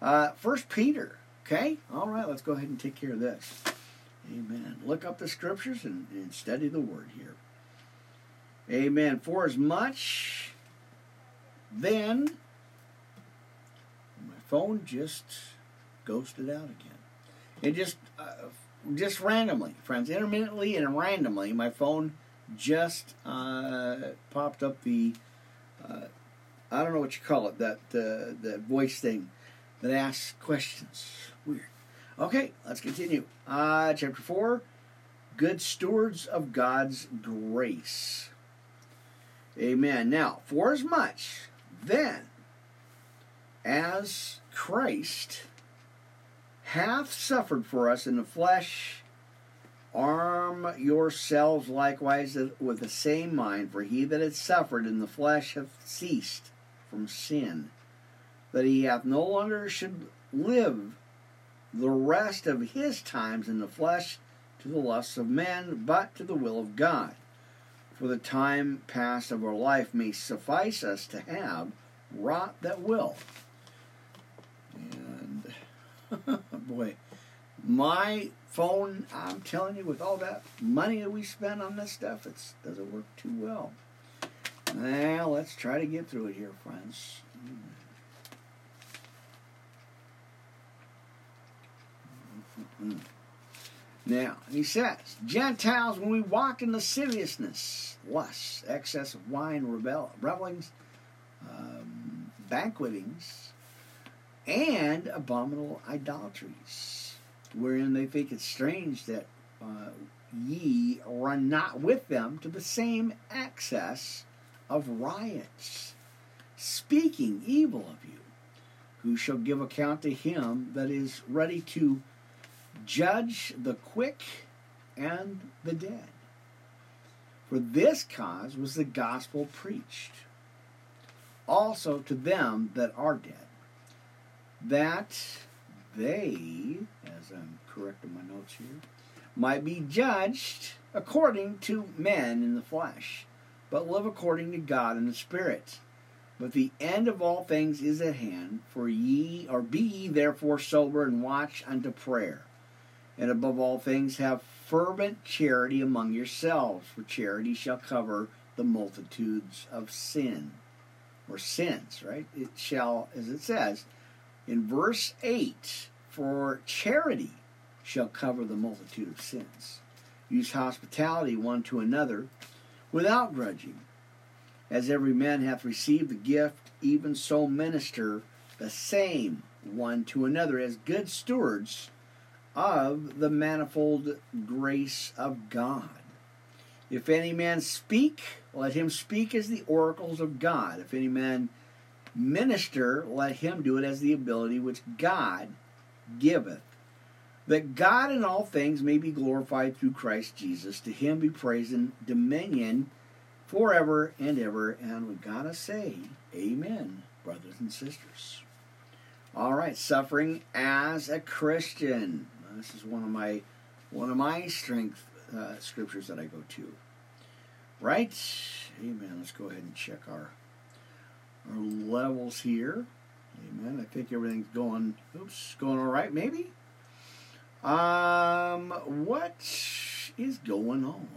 uh, First Peter. Okay? All right, let's go ahead and take care of this. Amen. Look up the scriptures and, and study the word here. Amen. For as much then my phone just ghosted out again. It just uh, just randomly, friends, intermittently and randomly, my phone just uh, popped up the uh, I don't know what you call it that uh, that voice thing that asks questions. Weird. Okay, let's continue. Uh, chapter four: Good stewards of God's grace. Amen. Now, for as much then as Christ hath suffered for us in the flesh, arm yourselves likewise with the same mind, for he that hath suffered in the flesh hath ceased from sin, that he hath no longer should live the rest of his times in the flesh to the lusts of men, but to the will of God. For the time past of our life may suffice us to have wrought that will. boy, my phone, I'm telling you, with all that money that we spend on this stuff, it doesn't work too well. Now, let's try to get through it here, friends. Now, he says, Gentiles, when we walk in lasciviousness, lust, excess of wine, rebel, revelings, um, banquetings, and abominable idolatries, wherein they think it strange that uh, ye run not with them to the same excess of riots, speaking evil of you, who shall give account to him that is ready to judge the quick and the dead. For this cause was the gospel preached also to them that are dead, that they, as I'm correcting my notes here, might be judged according to men in the flesh, but live according to God in the Spirit. But the end of all things is at hand, for ye, or be ye therefore sober and watch unto prayer. And above all things, have fervent charity among yourselves, for charity shall cover the multitudes of sin or sins, right? It shall, as it says in verse 8, for charity shall cover the multitude of sins. Use hospitality one to another without grudging. As every man hath received the gift, even so minister the same one to another as good stewards of the manifold grace of God. If any man speak, let him speak as the oracles of God. If any man minister, let him do it as the ability which God giveth. That God in all things may be glorified through Christ Jesus. To him be praise and dominion forever and ever. And we gotta say, Amen, brothers and sisters. All right, suffering as a Christian. This is one of my one of my strength uh, scriptures that I go to. Right? Amen. Let's go ahead and check our our levels here. Amen. I think everything's going oops, going all right, maybe. Um what is going on?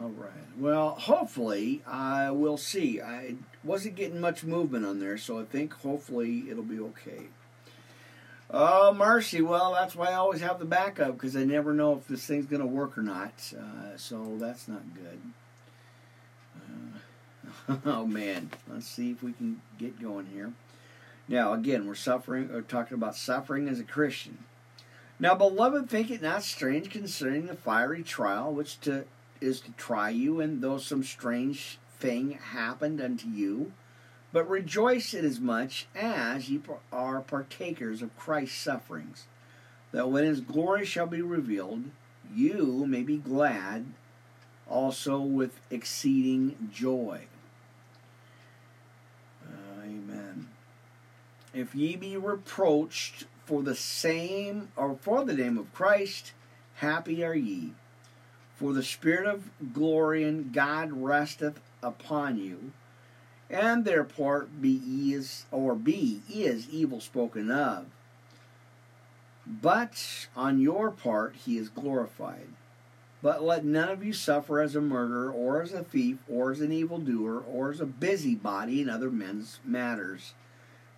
All right. Well, hopefully, I will see. I wasn't getting much movement on there, so I think hopefully it'll be okay. Oh, mercy. Well, that's why I always have the backup because I never know if this thing's going to work or not. Uh, so that's not good. Uh, oh, man. Let's see if we can get going here. Now, again, we're suffering, or talking about suffering as a Christian. Now, beloved, think it not strange concerning the fiery trial which to, is to try you, and though some strange thing happened unto you, but rejoice inasmuch as much as ye are partakers of Christ's sufferings, that when his glory shall be revealed, you may be glad also with exceeding joy. Uh, amen. If ye be reproached for the same or for the name of Christ, happy are ye. For the Spirit of glory and God resteth upon you and their part be is or be is evil spoken of. But on your part he is glorified. But let none of you suffer as a murderer, or as a thief, or as an evildoer, or as a busybody in other men's matters.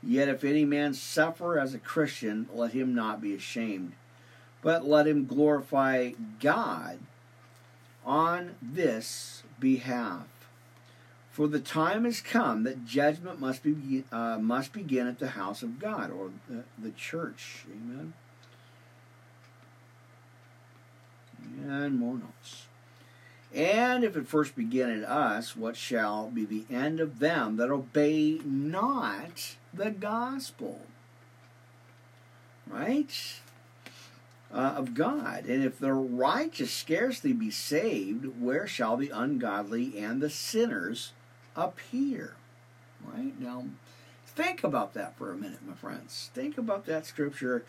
Yet if any man suffer as a Christian, let him not be ashamed, but let him glorify God on this behalf. For the time has come that judgment must be uh, must begin at the house of God or the, the church. Amen. And more notes. And if it first begin at us, what shall be the end of them that obey not the gospel? Right? Uh, of God. And if the righteous scarcely be saved, where shall the ungodly and the sinners appear. Right? Now, think about that for a minute, my friends. Think about that scripture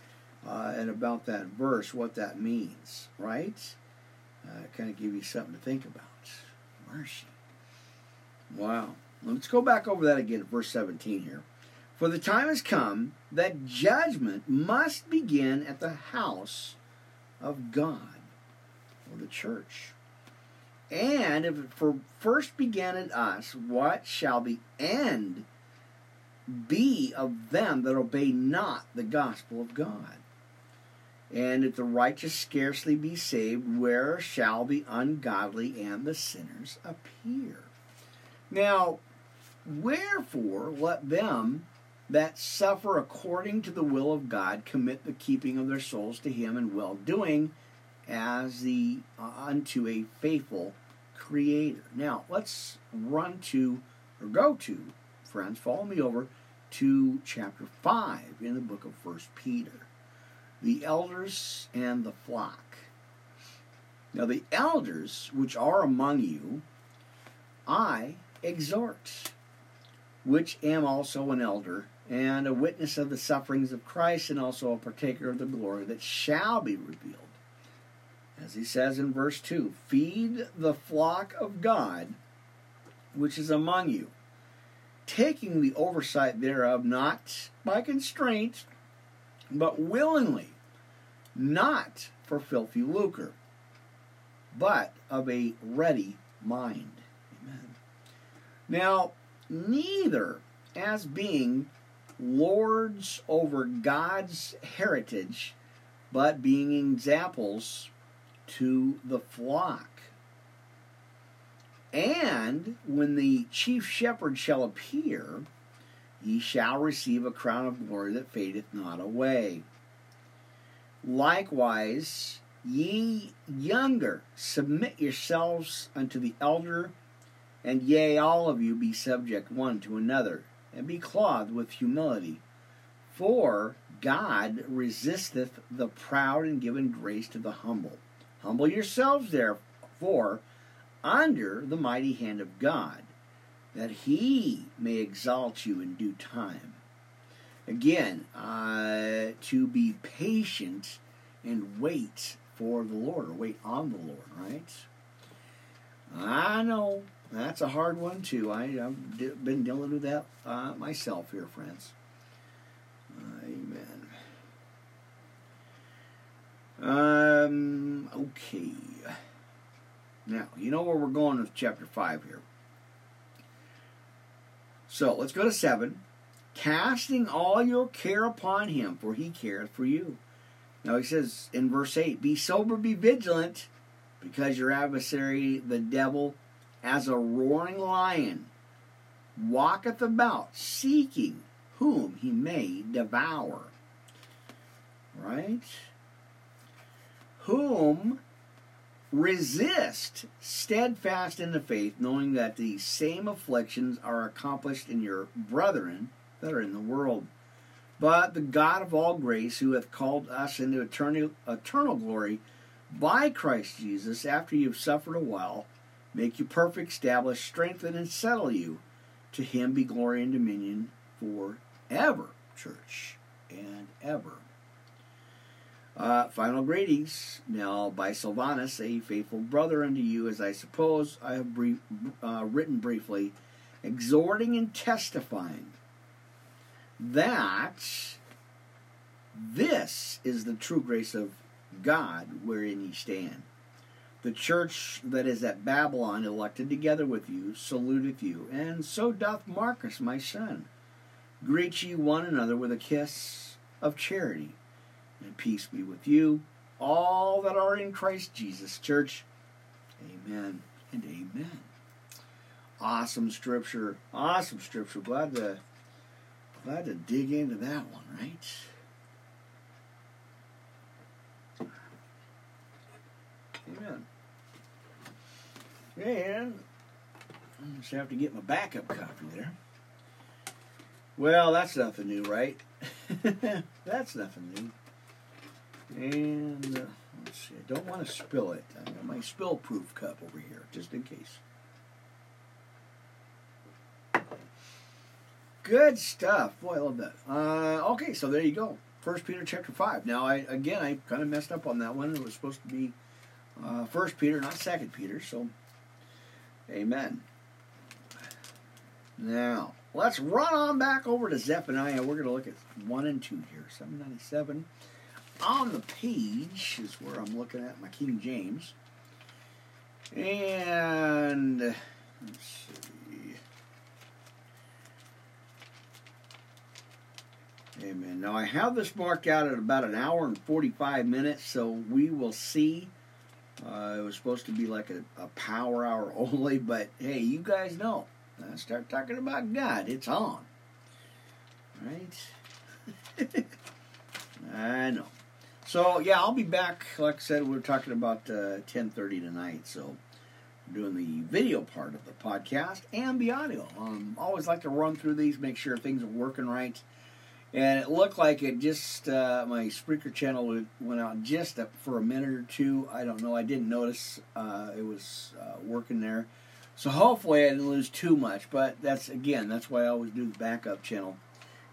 uh, and about that verse, what that means, right? Uh, kind of give you something to think about. Mercy. Wow. Let's go back over that again, verse 17 here. For the time has come that judgment must begin at the house of God, or the church. And if it for first began in us, what shall the end be of them that obey not the gospel of God? And if the righteous scarcely be saved, where shall the ungodly and the sinners appear? Now, wherefore let them that suffer according to the will of God commit the keeping of their souls to Him in well doing as the uh, unto a faithful creator. Now, let's run to or go to, friends, follow me over to chapter 5 in the book of First Peter. The elders and the flock. Now, the elders which are among you, I exhort, which am also an elder and a witness of the sufferings of Christ, and also a partaker of the glory that shall be revealed. As he says in verse 2 Feed the flock of God which is among you, taking the oversight thereof not by constraint, but willingly, not for filthy lucre, but of a ready mind. Amen. Now, neither as being lords over God's heritage, but being examples to the flock. And when the chief shepherd shall appear, ye shall receive a crown of glory that fadeth not away. Likewise, ye younger, submit yourselves unto the elder, and yea, all of you be subject one to another, and be clothed with humility. For God resisteth the proud and giveth grace to the humble. Humble yourselves, therefore, under the mighty hand of God, that he may exalt you in due time. Again, uh, to be patient and wait for the Lord, or wait on the Lord, right? I know that's a hard one too. I, have been dealing with that uh, myself here, friends. Amen. Um, okay. Now, you know where we're going with chapter 5 here. So let's go to 7. casting all your care upon him, for he careth for you. Now he says in verse 8, Be sober, be vigilant, because your adversary, the devil, as a roaring lion, walketh about, seeking whom he may devour. Right? Whom resist steadfast in the faith, knowing that the same afflictions are accomplished in your brethren that are in the world. But the God of all grace, who hath called us into eternal, eternal glory by Christ Jesus, after you have suffered a while, make you perfect, establish, strengthen, and settle you. To him be glory and dominion forever, church, and ever. Uh, final greetings now by Silvanus, a faithful brother unto you, as I suppose I have brief, uh, written briefly, exhorting and testifying that this is the true grace of God wherein ye stand. The church that is at Babylon, elected together with you, saluteth you, and so doth Marcus, my son. Greet ye one another with a kiss of charity, and peace be with you, all that are in Christ Jesus. Church, amen and amen. Awesome scripture. Awesome scripture. Glad to glad to dig into that one, right? Amen. And I just have to get my backup copy there. Well, that's nothing new, right? that's nothing new. And uh, let's see, I don't want to spill it. I got my spill proof cup over here, just in case. Good stuff. Boy, I love that. Uh, okay, so there you go. First Peter chapter five. Now, I again, I kind of messed up on that one. It was supposed to be uh, First Peter, not Second Peter. So, Amen. Now, let's run on back over to Zephaniah. We're going to look at one and two here. Seven ninety seven. On the page is where I'm looking at my King James. And let's see. Amen. Now I have this marked out at about an hour and 45 minutes, so we will see. Uh, it was supposed to be like a, a power hour only, but hey, you guys know. I start talking about God, it's on. Right? I know. So yeah, I'll be back. Like I said, we're talking about uh, 10:30 tonight. So doing the video part of the podcast and the audio. Um, always like to run through these, make sure things are working right and it looked like it just uh, my speaker channel went out just for a minute or two. I don't know. I didn't notice uh, it was uh, working there, so hopefully I didn't lose too much. But that's again, that's why I always do the backup channel,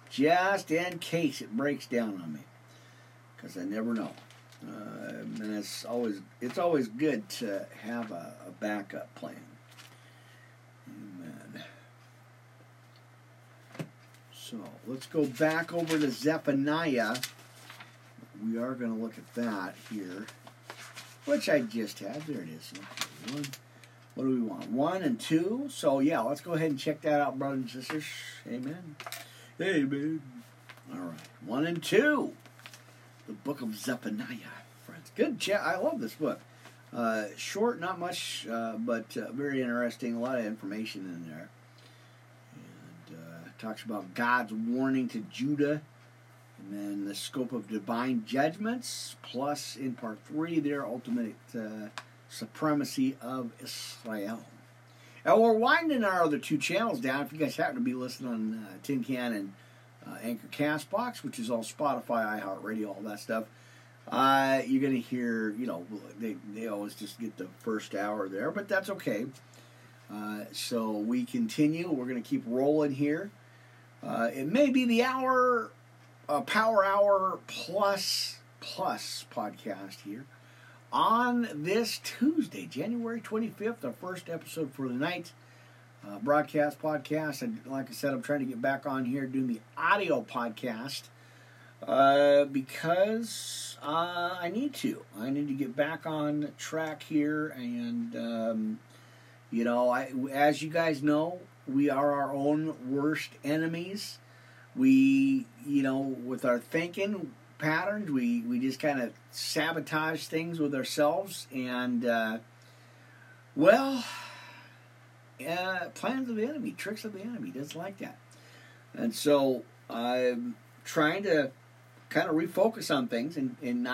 just in case it breaks down on me, because I never know. Uh, and it's always it's always good to have a, a backup plan. So let's go back over to Zephaniah. We are going to look at that here, which I just had. There it is. One, what do we want? One and two. So yeah, let's go ahead and check that out, brothers and sisters. Amen. Amen. All right, one and two. The book of Zephaniah, friends. Good chat. I love this book. Uh, short, not much, uh, but uh, very interesting. A lot of information in there talks about God's warning to Judah, and then the scope of divine judgments, plus in part three, their ultimate uh, supremacy of Israel. And we're winding our other two channels down. If you guys happen to be listening on uh, Tin Can and uh, Anchor Castbox, which is all Spotify, iHeartRadio, all that stuff, uh, you're going to hear, you know, they, they always just get the first hour there, but that's okay. Uh, so we continue. We're going to keep rolling here. Uh, it may be the hour, uh, power hour plus plus podcast here on this Tuesday, January 25th, our first episode for the night. Uh, broadcast podcast. And like I said, I'm trying to get back on here doing the audio podcast uh, because uh, I need to. I need to get back on track here. And, um, you know, I, as you guys know, we are our own worst enemies. we, you know, with our thinking patterns, we, we just kind of sabotage things with ourselves. And, uh, well, uh, plans of the enemy, tricks of the enemy, doesn't like that. And so I'm trying to kind of refocus on things and, and not